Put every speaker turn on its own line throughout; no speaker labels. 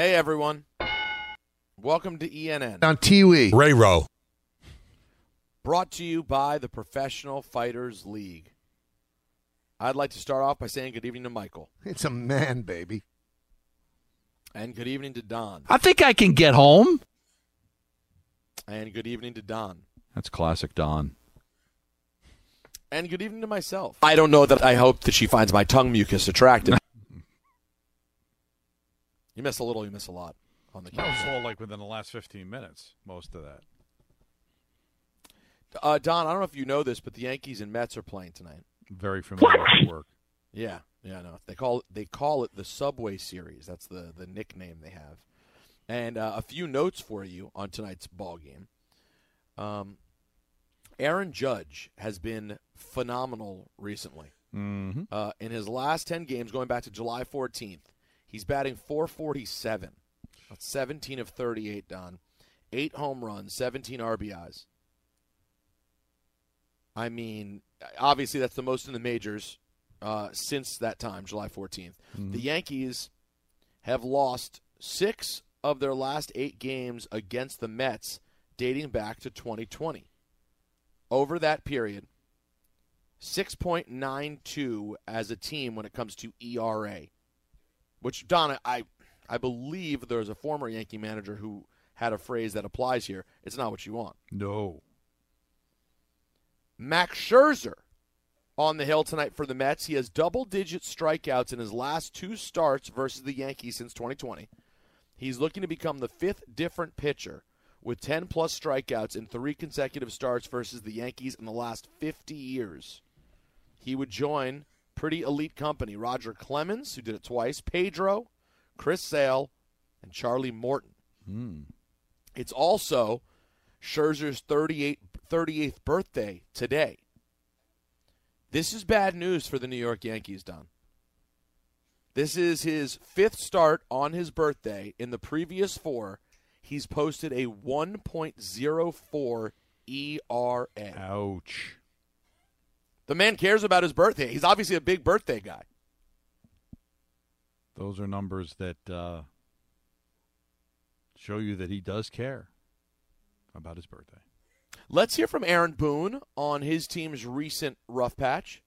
Hey, everyone. Welcome to ENN.
On Tiwi.
Ray Rowe.
Brought to you by the Professional Fighters League. I'd like to start off by saying good evening to Michael.
It's a man, baby.
And good evening to Don.
I think I can get home.
And good evening to Don.
That's classic Don.
And good evening to myself. I don't know that I hope that she finds my tongue mucus attractive. You miss a little, you miss a lot on the
That was all like within the last 15 minutes, most of that.
Uh, Don, I don't know if you know this, but the Yankees and Mets are playing tonight.
Very familiar with work.
Yeah, yeah, no. They call it they call it the Subway Series. That's the the nickname they have. And uh, a few notes for you on tonight's ball game. Um, Aaron Judge has been phenomenal recently.
Mm-hmm.
Uh, in his last ten games, going back to July 14th, he's batting 447. That's 17 of 38 done. Eight home runs, 17 RBIs. I mean, obviously that's the most in the majors uh, since that time, July 14th. The Yankees have lost six of their last eight games against the Mets dating back to 2020. Over that period, 6.92 as a team when it comes to ERA, which, Donna, I, I believe there's a former Yankee manager who had a phrase that applies here. It's not what you want.
No.
Max Scherzer on the hill tonight for the Mets. He has double digit strikeouts in his last two starts versus the Yankees since 2020. He's looking to become the fifth different pitcher with 10 plus strikeouts in three consecutive starts versus the Yankees in the last 50 years. He would join pretty elite company Roger Clemens, who did it twice, Pedro, Chris Sale, and Charlie Morton. Hmm. It's also Scherzer's 38, 38th birthday today. This is bad news for the New York Yankees, Don. This is his fifth start on his birthday. In the previous four, he's posted a 1.04 ERA.
Ouch.
The man cares about his birthday. He's obviously a big birthday guy.
Those are numbers that uh, show you that he does care about his birthday.
Let's hear from Aaron Boone on his team's recent rough patch.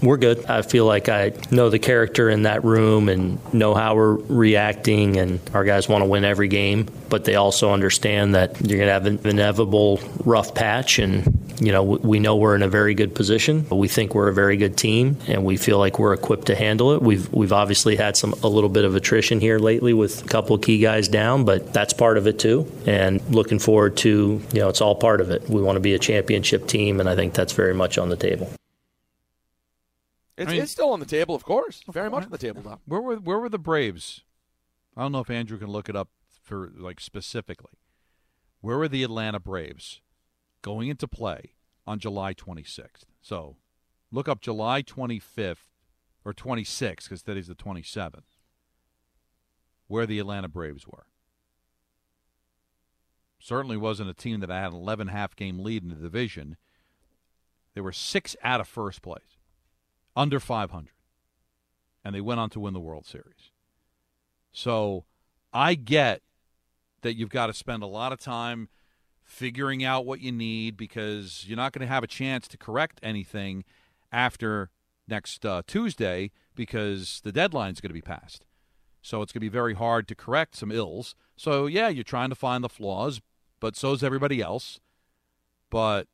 We're good. I feel like I know the character in that room and know how we're reacting, and our guys want to win every game, but they also understand that you're going to have an inevitable rough patch, and you know we know we're in a very good position. We think we're a very good team, and we feel like we're equipped to handle it. We've we've obviously had some a little bit of attrition here lately with a couple of key guys down, but that's part of it too. And looking forward to you know it's all part of it. We want to be a championship team, and I think that's very much on the table.
It's,
I mean-
it's still on the table, of course. Very much on the table now.
Where were where were the Braves? I don't know if Andrew can look it up for like specifically. Where were the Atlanta Braves going into play on July 26th? So, look up July 25th or 26th because today's the 27th. Where the Atlanta Braves were. Certainly wasn't a team that had an 11 half game lead in the division. They were six out of first place, under 500. And they went on to win the World Series. So I get that you've got to spend a lot of time figuring out what you need because you're not going to have a chance to correct anything after next uh, Tuesday because the deadline's going to be passed. So it's going to be very hard to correct some ills. So, yeah, you're trying to find the flaws, but so is everybody else. But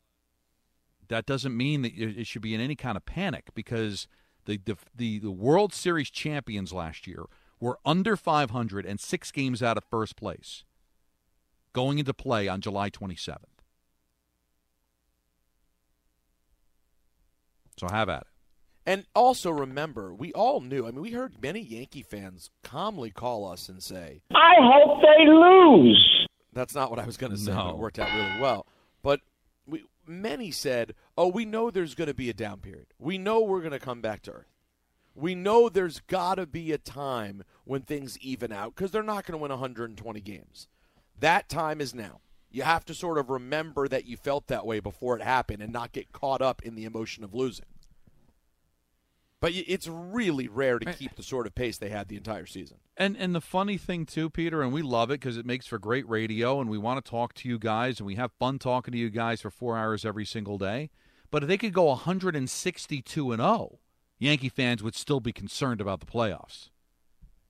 that doesn't mean that it should be in any kind of panic because the, the, the, World Series champions last year were under 500 and six games out of first place going into play on July 27th. So have at it.
And also remember, we all knew. I mean, we heard many Yankee fans calmly call us and say,
I hope they lose.
That's not what I was going to say.
No.
It worked out really well. But we, many said, oh, we know there's going to be a down period. We know we're going to come back to earth. We know there's got to be a time when things even out because they're not going to win 120 games. That time is now. You have to sort of remember that you felt that way before it happened and not get caught up in the emotion of losing. But it's really rare to keep the sort of pace they had the entire season.
And and the funny thing too, Peter, and we love it because it makes for great radio, and we want to talk to you guys, and we have fun talking to you guys for four hours every single day. But if they could go 162 and 0, Yankee fans would still be concerned about the playoffs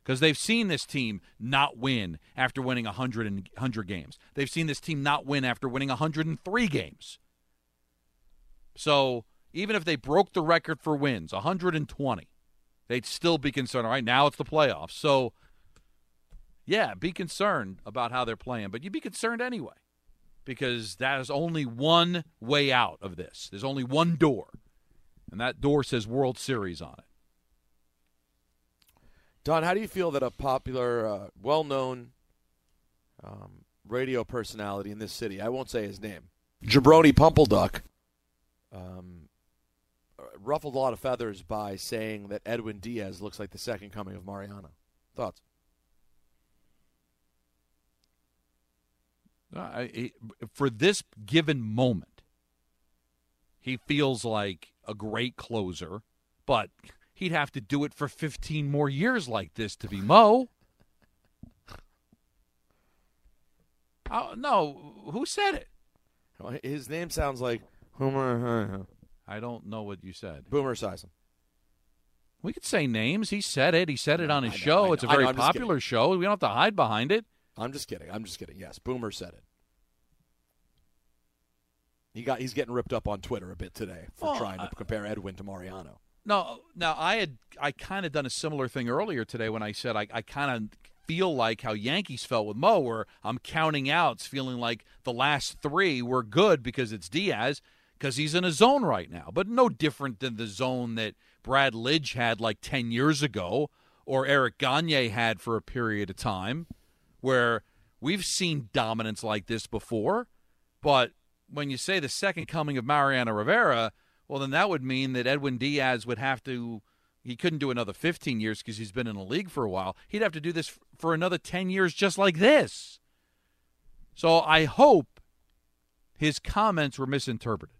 because they've seen this team not win after winning 100, and, 100 games. They've seen this team not win after winning 103 games. So even if they broke the record for wins, 120, they'd still be concerned. All right, now it's the playoffs. So, yeah, be concerned about how they're playing, but you'd be concerned anyway because that is only one way out of this. There's only one door, and that door says World Series on it.
Don, how do you feel that a popular, uh, well known um, radio personality in this city, I won't say his name, Jabroni Pumpleduck, um, ruffled a lot of feathers by saying that Edwin Diaz looks like the second coming of Mariano? Thoughts?
Uh, for this given moment, he feels like a great closer, but he'd have to do it for 15 more years like this to be Mo. Oh, no, who said it?
His name sounds like Boomer,
I don't know what you said.
Boomer Esiason.
We could say names. He said it. He said it on his
know,
show. It's a
know, I know,
very
I'm just kidding.
popular show. We don't have to hide behind it.
I'm just kidding. I'm just kidding. Yes, Boomer said it. He got he's getting ripped up on Twitter a bit today for
Well,
trying to
I-
compare Edwin to Mariano.
No, now I had I kind of done a similar thing earlier today when I said I, I kind of feel like how Yankees felt with Mo, where I'm counting outs, feeling like the last three were good because it's Diaz because he's in a zone right now, but no different than the zone that Brad Lidge had like ten years ago or Eric Gagne had for a period of time, where we've seen dominance like this before, but when you say the second coming of Mariano Rivera, well, then that would mean that Edwin Diaz would have to. He couldn't do another 15 years because he's been in the league for a while. He'd have to do this for another 10 years just like this. So I hope his comments were misinterpreted.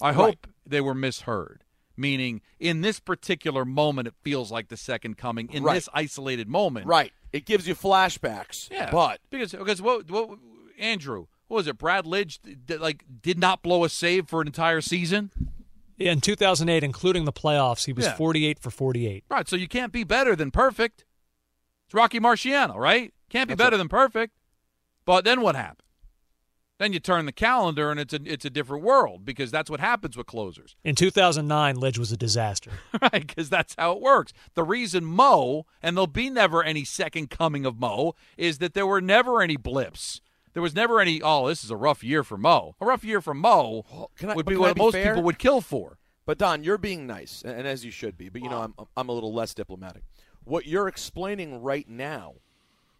I hope they were misheard. Meaning, in this particular moment, it feels like the second coming. In
Right.
this isolated moment,
Right. It gives you flashbacks.
yeah,
But
because because what what Andrew what was it? Brad Lidge like did not blow a save for an entire season.
In 2008, including the playoffs, he was
Yeah.
48 for 48.
Right, so you can't be better than perfect. It's Rocky Marciano, right? Can't be
That's
better than perfect. But then what happened? Then you turn the calendar and it's a it's a different world because that's what happens with closers.
In 2009, Lidge was a disaster.
right? Because that's how it works. The reason Mo, and there'll be never any second coming of Mo, is that there were never any blips. There was never any, oh, this is a rough year for Mo. A rough year for Mo
I-
would be what
be
most
fair?
people would kill for.
But Don, you're being nice, and as you should be. But you know, I'm I'm a little less diplomatic. What you're explaining right now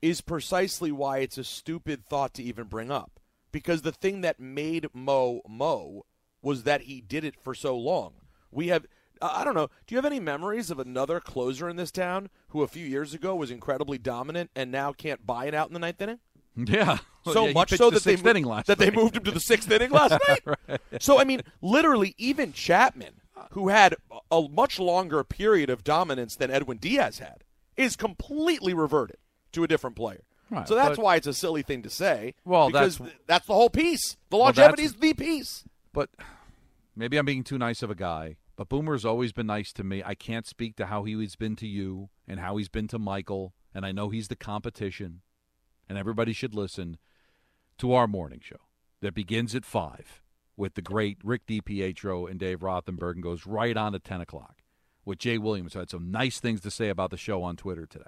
is precisely why it's a stupid thought to even bring up. Because the thing that made Mo Mo was that he did it for so long. We have I I don't know. Do you have any memories of another closer in this town who a few years ago was incredibly dominant and now can't buy it out in the ninth inning?
Yeah.
So
Yeah,
much so
the
that they
sixth
mo-
inning last
that they moved him to the sixth inning last night. So I mean, literally, even Chapman, who had a much longer period of dominance than Edwin Diaz had, is completely reverted to a different player.
Right,
so that's
but-
why it's a silly thing to say.
Well,
because
that's-
that's the whole piece. The
Well,
longevity is the piece.
But maybe I'm being too nice of a guy. But Boomer's always been nice to me. I can't speak to how he's been to you and how he's been to Michael and I know he's the competition, and everybody should listen to our morning show that begins at 5 with the great Rick DiPietro and Dave Rothenberg and goes right on to 10 o'clock with Jay Williams, who had some nice things to say about the show on Twitter today.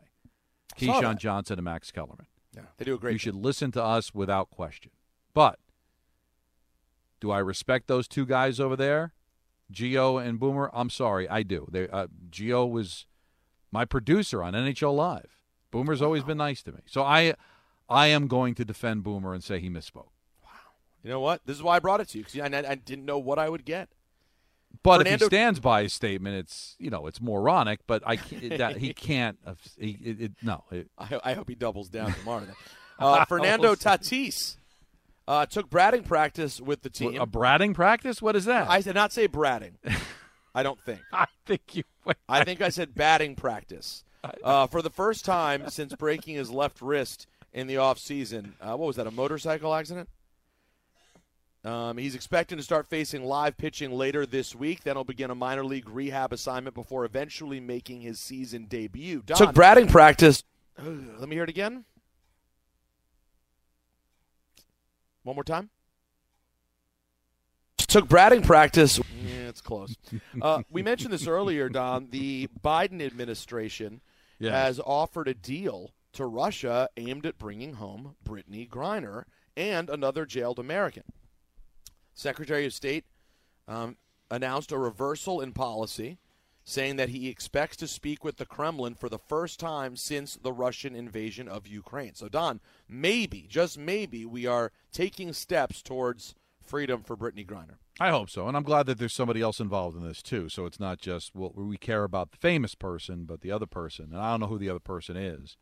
Keyshawn. Johnson and Max Kellerman.
Yeah, they do a great
You should listen to us without question. But do I respect those two guys over there, Gio and Boomer? I'm sorry, I do. They uh, Gio was my producer on NHL Live. Boomer's always been nice to me, so I I am going to defend Boomer and say he misspoke. Wow.
You know what? This is why I brought it to you because I, I didn't know what I would get.
But
Fernando-
if he stands by his statement, it's you know it's moronic. But I can't, that, he can't. have- He, it, it, no, it,
I, I hope he doubles down tomorrow. Then. Uh, Fernando Tatis uh, took bratting practice with the team.
a bratting practice. What is that?
I did not say bratting. I don't think.
I think you.
I think I said batting practice. Uh, for the first time since breaking his left wrist in the offseason. Uh, what was that, a motorcycle accident? Um, he's expecting to start facing live pitching later this week. Then he'll begin a minor league rehab assignment before eventually making his season debut. Don, Took batting practice. Let me hear it again. One more time. Took batting practice. Yeah, it's close. Uh, we mentioned this earlier, Don. The Biden administration
Yes.
has offered a deal to Russia aimed at bringing home Brittney Griner and another jailed American. Secretary of State um, announced a reversal in policy, saying that he expects to speak with the Kremlin for the first time since the Russian invasion of Ukraine. So, Don, maybe, just maybe, we are taking steps towards freedom for Brittney Griner.
I hope so, and I'm glad that there's somebody else involved in this too. So it's not just well, we care about the famous person, but the other person, and I don't know who the other person is.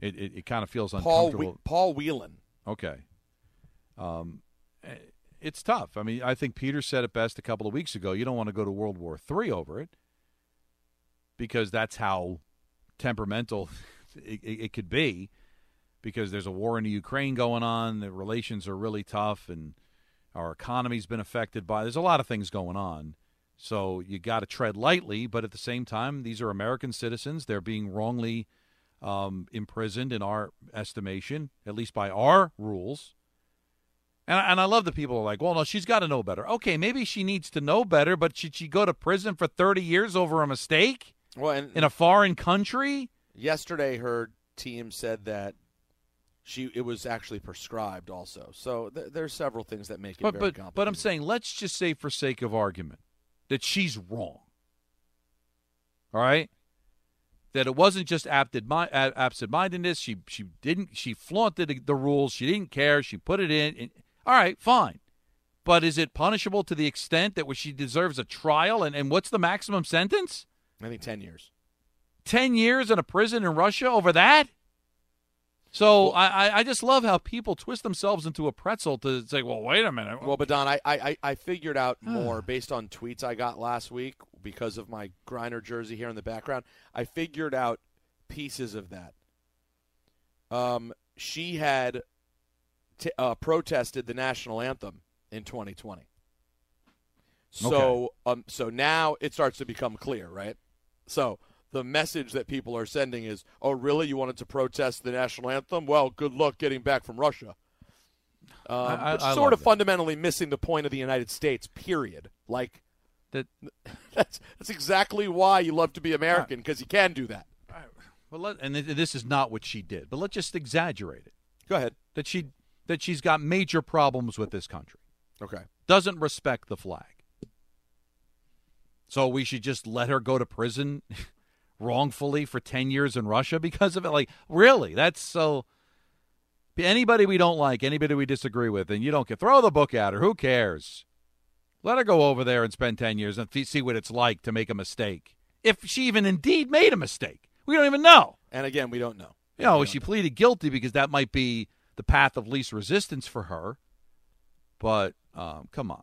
It it, it kind of feels
Paul
uncomfortable.
we- Paul Whelan.
Okay. Um, eh, it's tough. I mean, I think Peter said it best a couple of weeks ago. You don't want to go to World War III over it because that's how temperamental it, it, it could be. Because there's a war in the Ukraine going on, the relations are really tough, and our economy's been affected by. There's a lot of things going on, so you got to tread lightly. But at the same time, these are American citizens. They're being wrongly um, imprisoned in our estimation, at least by our rules. And, I- and I love the people who are like, well, no, she's got to know better. Okay, maybe she needs to know better, but should she go to prison for 30 years over a mistake
Well, and
in a foreign country?
yesterday her team said that she it was actually prescribed also. So th- there's several things that make it
But,
very
but,
complicated.
but I'm saying, let's just say, for sake of argument, that she's wrong. All right? That it wasn't just absent mindedness. She she didn't she flaunted the rules. She didn't care. She put it in. And, all right, fine. But is it punishable to the extent that she deserves a trial? And, and what's the maximum sentence?
I think 10 years.
10 years in a prison in Russia over that? So I, I- I just love how people twist themselves into a pretzel to say, well, wait a minute.
Well, but Don, I, I, I figured out more based on tweets I got last week because of my Griner jersey here in the background. I figured out pieces of that. Um, she had t- uh, protested the national anthem in 2020. So, um, so now it starts to become clear, right? So the message that people are sending is, "Oh, really? You wanted to protest the national anthem? Well, good luck getting back from Russia." Um,
I- I- I
sort of
that.
fundamentally missing the point of the United States. Period. Like
that.
That's that's exactly why you love to be American because you can do that.
Well, let, and this is not what she did, but let's just exaggerate it.
Go ahead.
That she that she's got major problems with this country.
Okay.
Doesn't respect the flag. So we should just let her go to prison wrongfully for 10 years in Russia because of it like really? That's so anybody we don't like, anybody we disagree with and you don't get throw the book at her. Who cares? Let her go over there and spend 10 years and th- see what it's like to make a mistake. If she even indeed made a mistake. We don't even know.
And again, we don't know.
You know, she pleaded guilty because that might be the path of least resistance for her. But um, come on.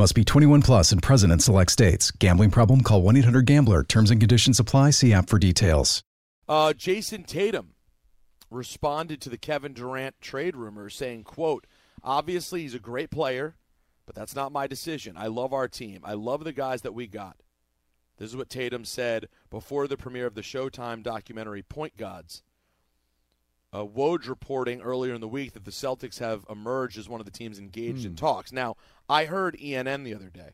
Must be 21 plus and present in select states. Gambling problem? Call 1 800 Gambler. Terms and conditions apply. See app for details.
Uh, Jayson Tatum responded to the Kevin Durant trade rumors, saying, "quote Obviously, he's a great player, but that's not my decision. I love our team. I love the guys that we got." This is what Tatum said before the premiere of the Showtime documentary Point Gods. Uh, Woj reporting earlier in the week that the Celtics have emerged as one of the teams engaged in talks. Now, I heard ENN the other day.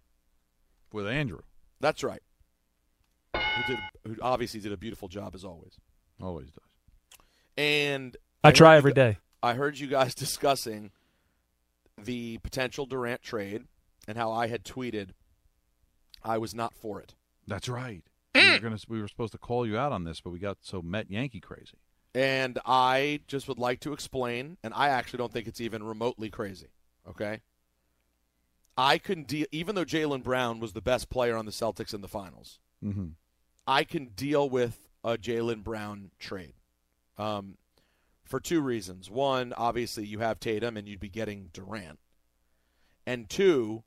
with Andrew.
That's right. Who, did, who obviously did a beautiful job as always.
Always does.
And
I try
heard
every
you-
day.
I heard you guys discussing the potential Durant trade and how I had tweeted I was not for it.
That's right. we, were mm. gonna, we were supposed to call you out on this, but we got so Met Yankee crazy.
And I just would like to explain, and I actually don't think it's even remotely crazy. Okay. I can deal, even though Jaylen Brown was the best player on the Celtics in the finals.
Mm-hmm.
I can deal with a Jaylen Brown trade um, for two reasons. One, obviously, you have Tatum and you'd be getting Durant. And two,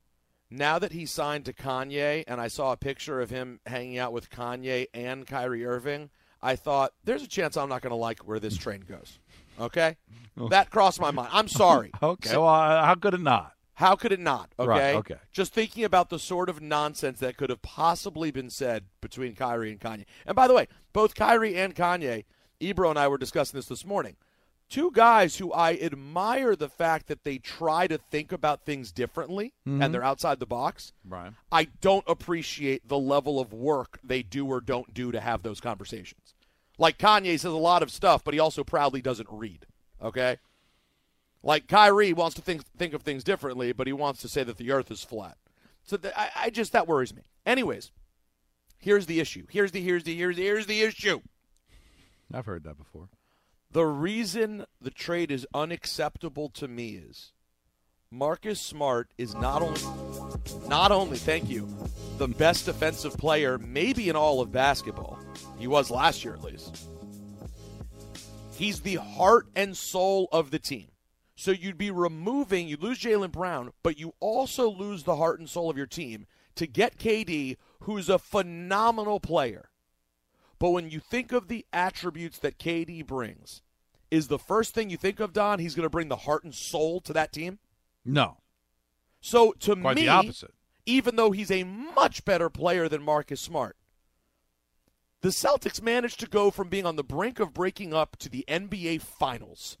now that he signed to Kanye and I saw a picture of him hanging out with Kanye and Kyrie Irving, I thought there's a chance I'm not going to like where this train goes. Okay? That crossed my mind. I'm sorry.
Okay. Well, uh, how could it not?
How could it not? Okay.
Right, okay.
Just thinking about the sort of nonsense that could have possibly been said between Kyrie and Kanye. And by the way, both Kyrie and Kanye, Ebro and I were discussing this this morning. Two guys who I admire the fact that they try to think about things differently
Mhm.
and they're outside the box.
Right.
I don't appreciate the level of work they do or don't do to have those conversations. Like Kanye says a lot of stuff, but he also proudly doesn't read. Okay? Like Kyrie wants to think think of things differently, but he wants to say that the earth is flat. So th- I, I just that worries me. Anyways, here's the issue. Here's the here's the here's the, here's the issue.
I've heard that before.
The reason the trade is unacceptable to me is Marcus Smart is not only not only thank you the best defensive player maybe in all of basketball. He was last year at least. He's the heart and soul of the team. So you'd be removing, you lose Jaylen Brown, but you also lose the heart and soul of your team to get KD, who's a phenomenal player. But when you think of the attributes that KD brings, is the first thing you think of, Don, he's going to bring the heart and soul to that team?
No.
So to
Quite
me,
the opposite.
even though he's a much better player than Marcus Smart, the Celtics managed to go from being on the brink of breaking up to the NBA Finals.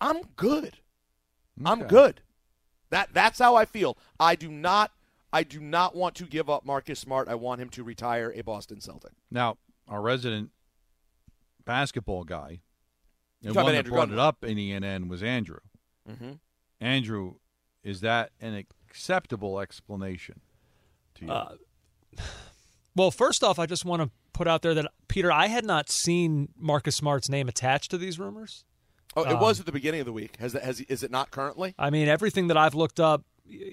I'm good. I'm good. That that's how I feel. I do not I do not want to give up Marcus Smart. I want him to retire a Boston Celtic.
Now, our resident basketball guy, and one that
Andrew
brought
Gunn.
it up in ENN was Andrew.
Mm-hmm.
Andrew, is that an acceptable explanation to you?
Uh, well, first off, I just want to put out there that Peter, I had not seen Marcus Smart's name attached to these rumors.
Oh, it
Um,
was at the beginning of the week. Has has is it not currently?
I mean, everything that I've looked up,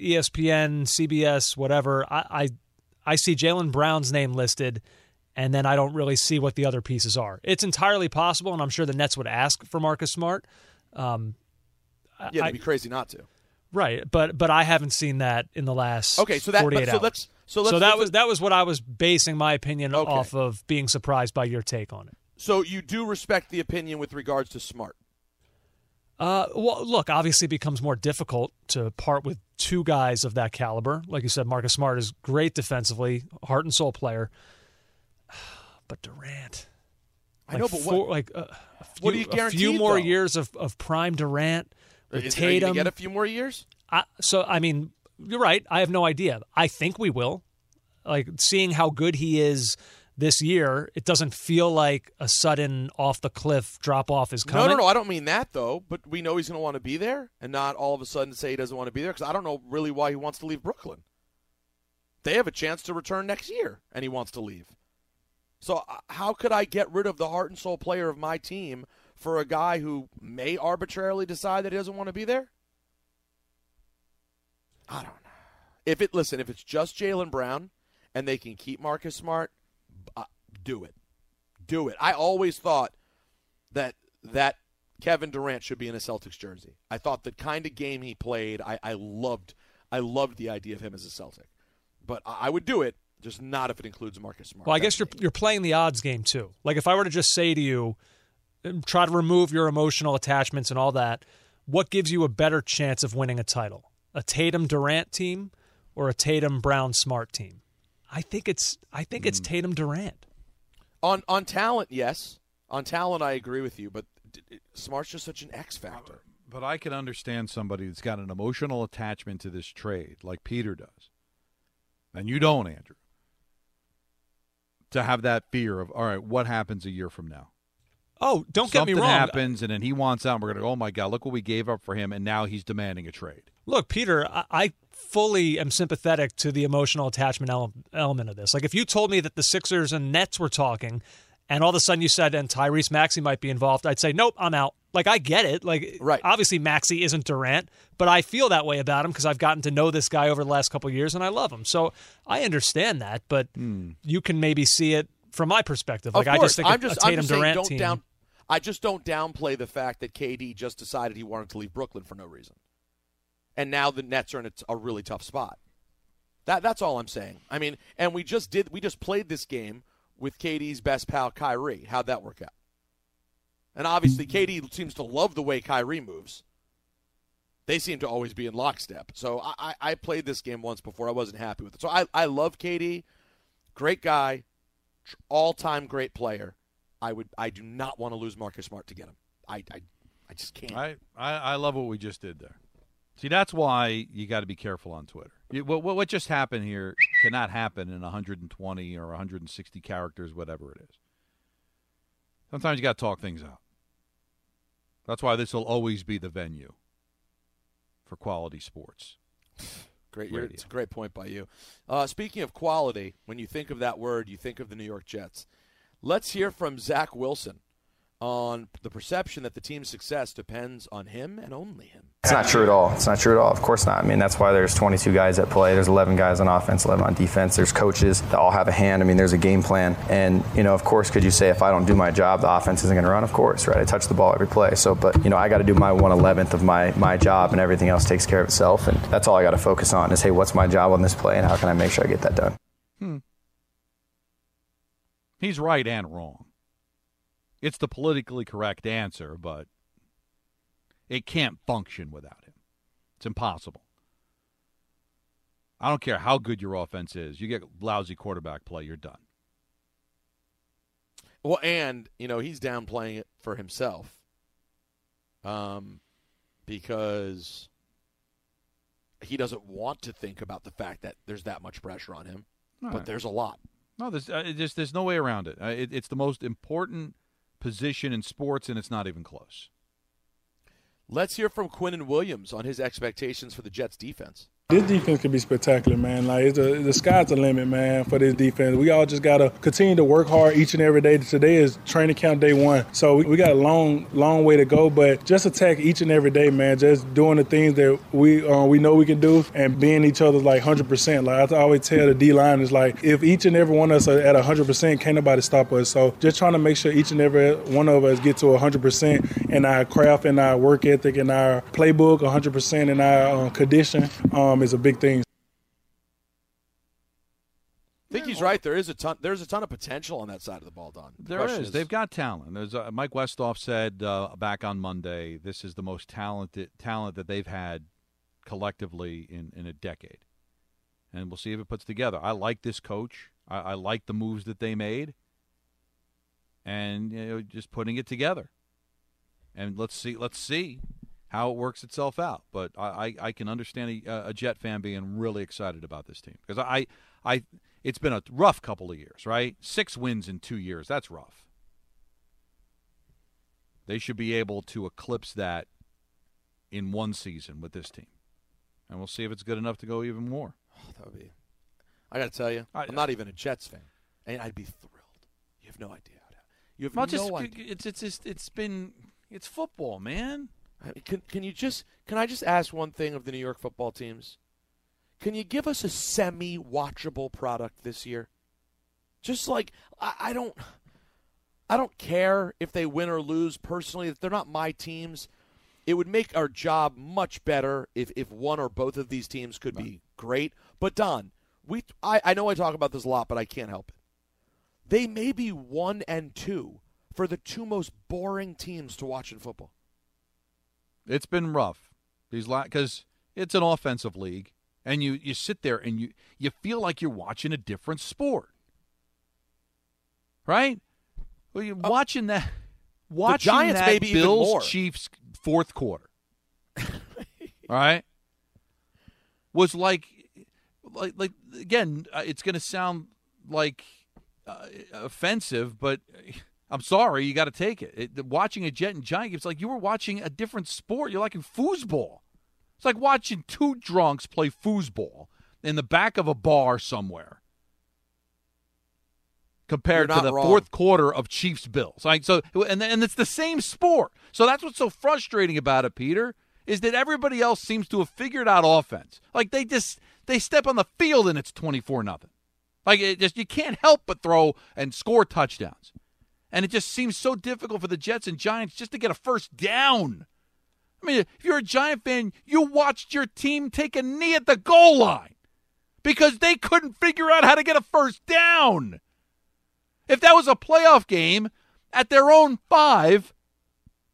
ESPN, CBS, whatever, I I, I see Jaylen Brown's name listed, and then I don't really see what the other pieces are. It's entirely possible, and I'm sure the Nets would ask for Marcus Smart. Um,
Yeah,
I-
it'd be crazy not to.
right, but but I haven't seen that in the last
Okay, so that- but- so
hours.
let's- so let's-
that
let's-
was that was what I was basing my opinion
Okay.
off of being surprised by your take on it.
So you do respect the opinion with regards to Smart.
Uh, well, look, obviously it becomes more difficult to part with two guys of that caliber. Like you said, Marcus Smart is great defensively, heart and soul player. But Durant,
I know, but
four,
what?
like uh, a few,
what do you guarantee?
a few more
though?
years of, of prime Durant with
Is,
Tatum.
get a few more years?
I, so I mean, you're right. I have no idea. I think we will. Like seeing how good he is this year, it doesn't feel like a sudden off the cliff drop off is coming.
No, no, no. I don't mean that though. But we know he's going to want to be there, and not all of a sudden say he doesn't want to be there because I don't know really why he wants to leave Brooklyn. they have a chance to return next year, and he wants to leave. So uh, how could I get rid of the heart and soul player of my team for a guy who may arbitrarily decide that he doesn't want to be there? I don't know. If it listen, if it's just Jaylen Brown and they can keep Marcus Smart, uh, do it, do it. I always thought that that Kevin Durant should be in a Celtics jersey. I thought the kind of game he played, I, I loved. I loved the idea of him as a Celtic, but I, I would do it, just not if it includes Marcus Smart.
Well, I guess you're you're playing the odds game too. Like if I were to just say to you, try to remove your emotional attachments and all that, what gives you a better chance of winning a title? A Tatum Durant team or a Tatum Brown Smart team? I think it's I think it's hmm. Tatum Durant.
On on talent, yes. On talent, I agree with you, but d- d- Smart's just such an X factor.
But I can understand somebody that's got an emotional attachment to this trade, like Peter does, and you don't, Andrew. To have that fear of, all right, what happens a year from now?
Oh, don't get
Something
me wrong.
happens, and then he wants out. And we're going to go, oh my god, look what we gave up for him, and now he's demanding a trade.
Look, Peter, I, I fully am sympathetic to the emotional attachment ele- element of this. Like, if you told me that the Sixers and Nets were talking, and all of a sudden you said, and Tyrese Maxey might be involved, I'd say, nope, I'm out. Like, I get it. Like,
right.
obviously Maxey isn't Durant, but I feel that way about him because I've gotten to know this guy over the last couple of years, and I love him. So I understand that, but hmm. you can maybe see it from my perspective. Like, I just think
I'm just,
a Tatum
I'm just
Durant
don't
team.
down. I just don't downplay the fact that KD just decided he wanted to leave Brooklyn for no reason, and now the Nets are in a, a really tough spot. That that's all I'm saying. I mean, and we just did we just played this game with KD's best pal Kyrie. How'd that work out? And obviously, KD seems to love the way Kyrie moves. They seem to always be in lockstep. So I, I, I played this game once before. I wasn't happy with it. So I, I love KD. Great guy. All time great player. I would I do not want to lose Marcus Smart to get him. I, I, I just can't.
I, I, I love what we just did there. See, that's why you got to be careful on Twitter. You, what, what what just happened here cannot happen in 120 or 160 characters, whatever it is. Sometimes you got to talk things out. That's why this will always be the venue for quality sports.
Great, it's a great point by you. Uh, speaking of quality, when you think of that word, you think of the New York Jets. Let's hear from Zach Wilson on the perception that the team's success depends on him and only him.
It's not true at all. It's not true at all. Of course not. I mean, that's why there's 22 guys at play. There's 11 guys on offense, 11 on defense. There's coaches that all have a hand. I mean, there's a game plan. And, you know, of course, could you say if I don't do my job, the offense isn't going to run? Of course, right? I touch the ball every play. So, but, you know, I got to do my 111th of my, my job and everything else takes care of itself. And that's all I got to focus on is, hey, what's my job on this play and how can I make sure I get that done?
Hmm. He's right and wrong. It's the politically correct answer, but it can't function without him. It's impossible. I don't care how good your offense is. You get lousy quarterback play, you're done.
Well, and you know he's downplaying it for himself, um, because he doesn't want to think about the fact that there's that much pressure on him.
All
but
right.
there's a lot.
No, there's uh, just there's no way around it. Uh, it. It's the most important position in sports, and it's not even close.
Let's hear from Quinnen Williams on his expectations for the Jets defense.
This defense could be spectacular, man. Like it's a, the sky's the limit, man, for this defense. We all just gotta continue to work hard each and every day. Today is training camp day one, so we, we got a long, long way to go. But just attack each and every day, man. Just doing the things that we uh, we know we can do, and being each other's like hundred percent. Like I always tell the D line is like, if each and every one of us are at hundred percent, can't nobody stop us. So just trying to make sure each and every one of us get to hundred percent in our craft and our work ethic and our playbook, hundred percent in our uh, condition. Um, is a big thing.
I think he's right. There is a ton. There's a ton of potential on that side of the ball, Don. The
There
question
is. They've got talent. There's uh, Mike Westhoff said uh, back on Monday, this is the most talented talent that they've had collectively in, in a decade, and we'll see if it puts together. I like this coach. I, I like the moves that they made, and you know, just putting it together. And let's see. Let's see how it works itself out. But I, I, I can understand a, a Jet fan being really excited about this team because I, I, it's been a rough couple of years, right? Six wins in two years. That's rough. They should be able to eclipse that in one season with this team, and we'll see if it's good enough to go even more.
Oh, that would be. I got to tell you, I, am not even a Jets fan, and I'd be thrilled. You have no idea. You have no
just,
idea.
It's it's it's it's been it's football, man.
I mean, can can you just can I just ask one thing of the New York football teams? Can you give us a semi-watchable product this year? Just like I, I don't, I don't care if they win or lose. Personally, if they're not my teams, it would make our job much better if, if one or both of these teams could be great. But Don, we I, I know I talk about this a lot, but I can't help it. They may be one and two for the two most boring teams to watch in football.
It's been rough these because it's an offensive league, and you you sit there and you you feel like you're watching a different sport, right? Well, you're uh, watching that watching
Giants
that
maybe
Bills Chiefs fourth quarter, all right, was like like like again. Uh, it's going to sound like uh, offensive, but I'm sorry, you got to take it. it. Watching a Jet and Giant, it's like you were watching a different sport. You're like in foosball. It's like watching two drunks play foosball in the back of a bar somewhere. Compared to the
wrong.
fourth quarter of Chiefs Bills, like so, and and it's the same sport. So that's what's so frustrating about it, Peter, is that everybody else seems to have figured out offense. Like they just they step on the field and it's twenty four nothing. Like it just you can't help but throw and score touchdowns. And it just seems so difficult for the Jets and Giants just to get a first down. I mean, if you're a Giant fan, you watched your team take a knee at the goal line because they couldn't figure out how to get a first down. If that was a playoff game at their own five,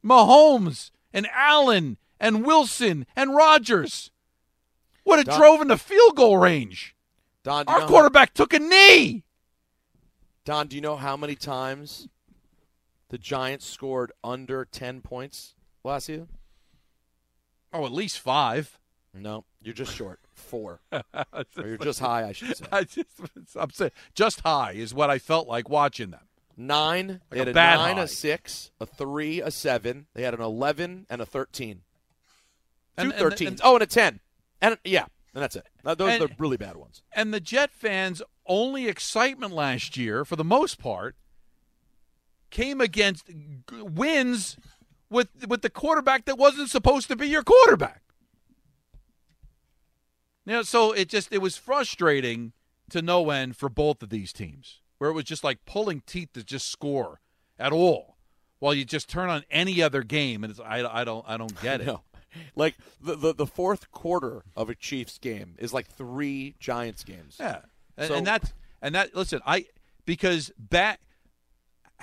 Mahomes and Allen and Wilson and Rodgers would have drove into field goal range.
Don,
our quarterback
how,
took a knee.
Don, do you know how many times the Giants scored under 10 points last season?
Oh, at least five.
No, you're just short. Four. or you're just high, I should say.
I just, I'm saying, just high is what I felt like watching them.
Nine.
Like
they had
a,
a, nine,
high.
a six, a three, a seven. They had an 11 and a 13. Two
And- and-
13s.
and-
oh, and a 10. And yeah, and that's it. Now, those are the really bad ones.
And the Jet fans' only excitement last year, for the most part, came against g- wins with with the quarterback that wasn't supposed to be your quarterback. You know, so it just it was frustrating to no end for both of these teams, where it was just like pulling teeth to just score at all, while you just turn on any other game and it's I, I don't I don't get it.
No. Like the, the the fourth quarter of a Chiefs game is like three Giants games.
Yeah, and,
So-
and that's and that. Listen, I because bat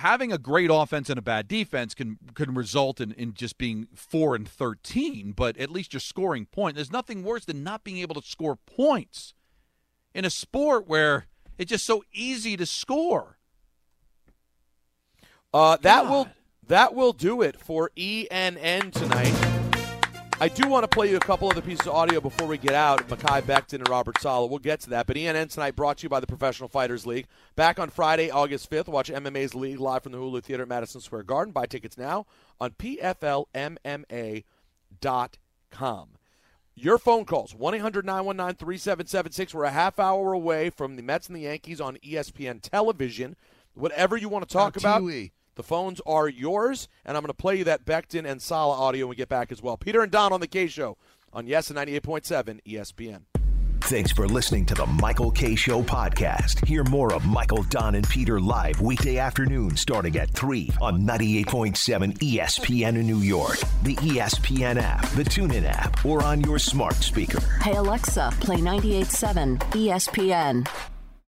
having a great offense and a bad defense can can result in, in just being four and thirteen. But at least you're scoring point. There's nothing worse than not being able to score points in a sport where it's just so easy to score.
Uh, that will that will do it for ENN tonight. I do want to play you a couple other pieces of audio before we get out. Mekhi Becton and Robert Saleh. We'll get to that. But ENN tonight brought to you by the Professional Fighters League. Back on Friday, August 5th. Watch MMA's League live from the Hulu Theater at Madison Square Garden. Buy tickets now on PFLMMA.com. Your phone calls 1 800 919 3776. We're a half hour away from the Mets and the Yankees on ESPN television. Whatever you want to talk about,
TV.
The phones are yours, and I'm going to play you that Becton and Saleh audio when we get back as well. Peter and Don on the Kay Show on Yes and 98.7 ESPN.
Thanks for listening to the Michael Kay Show podcast. Hear more of Michael, Don, and Peter live weekday afternoon starting at 3 on 98.7 ESPN in New York, the ESPN app, the TuneIn app, or on your smart speaker.
Hey Alexa, play 98.7 ESPN.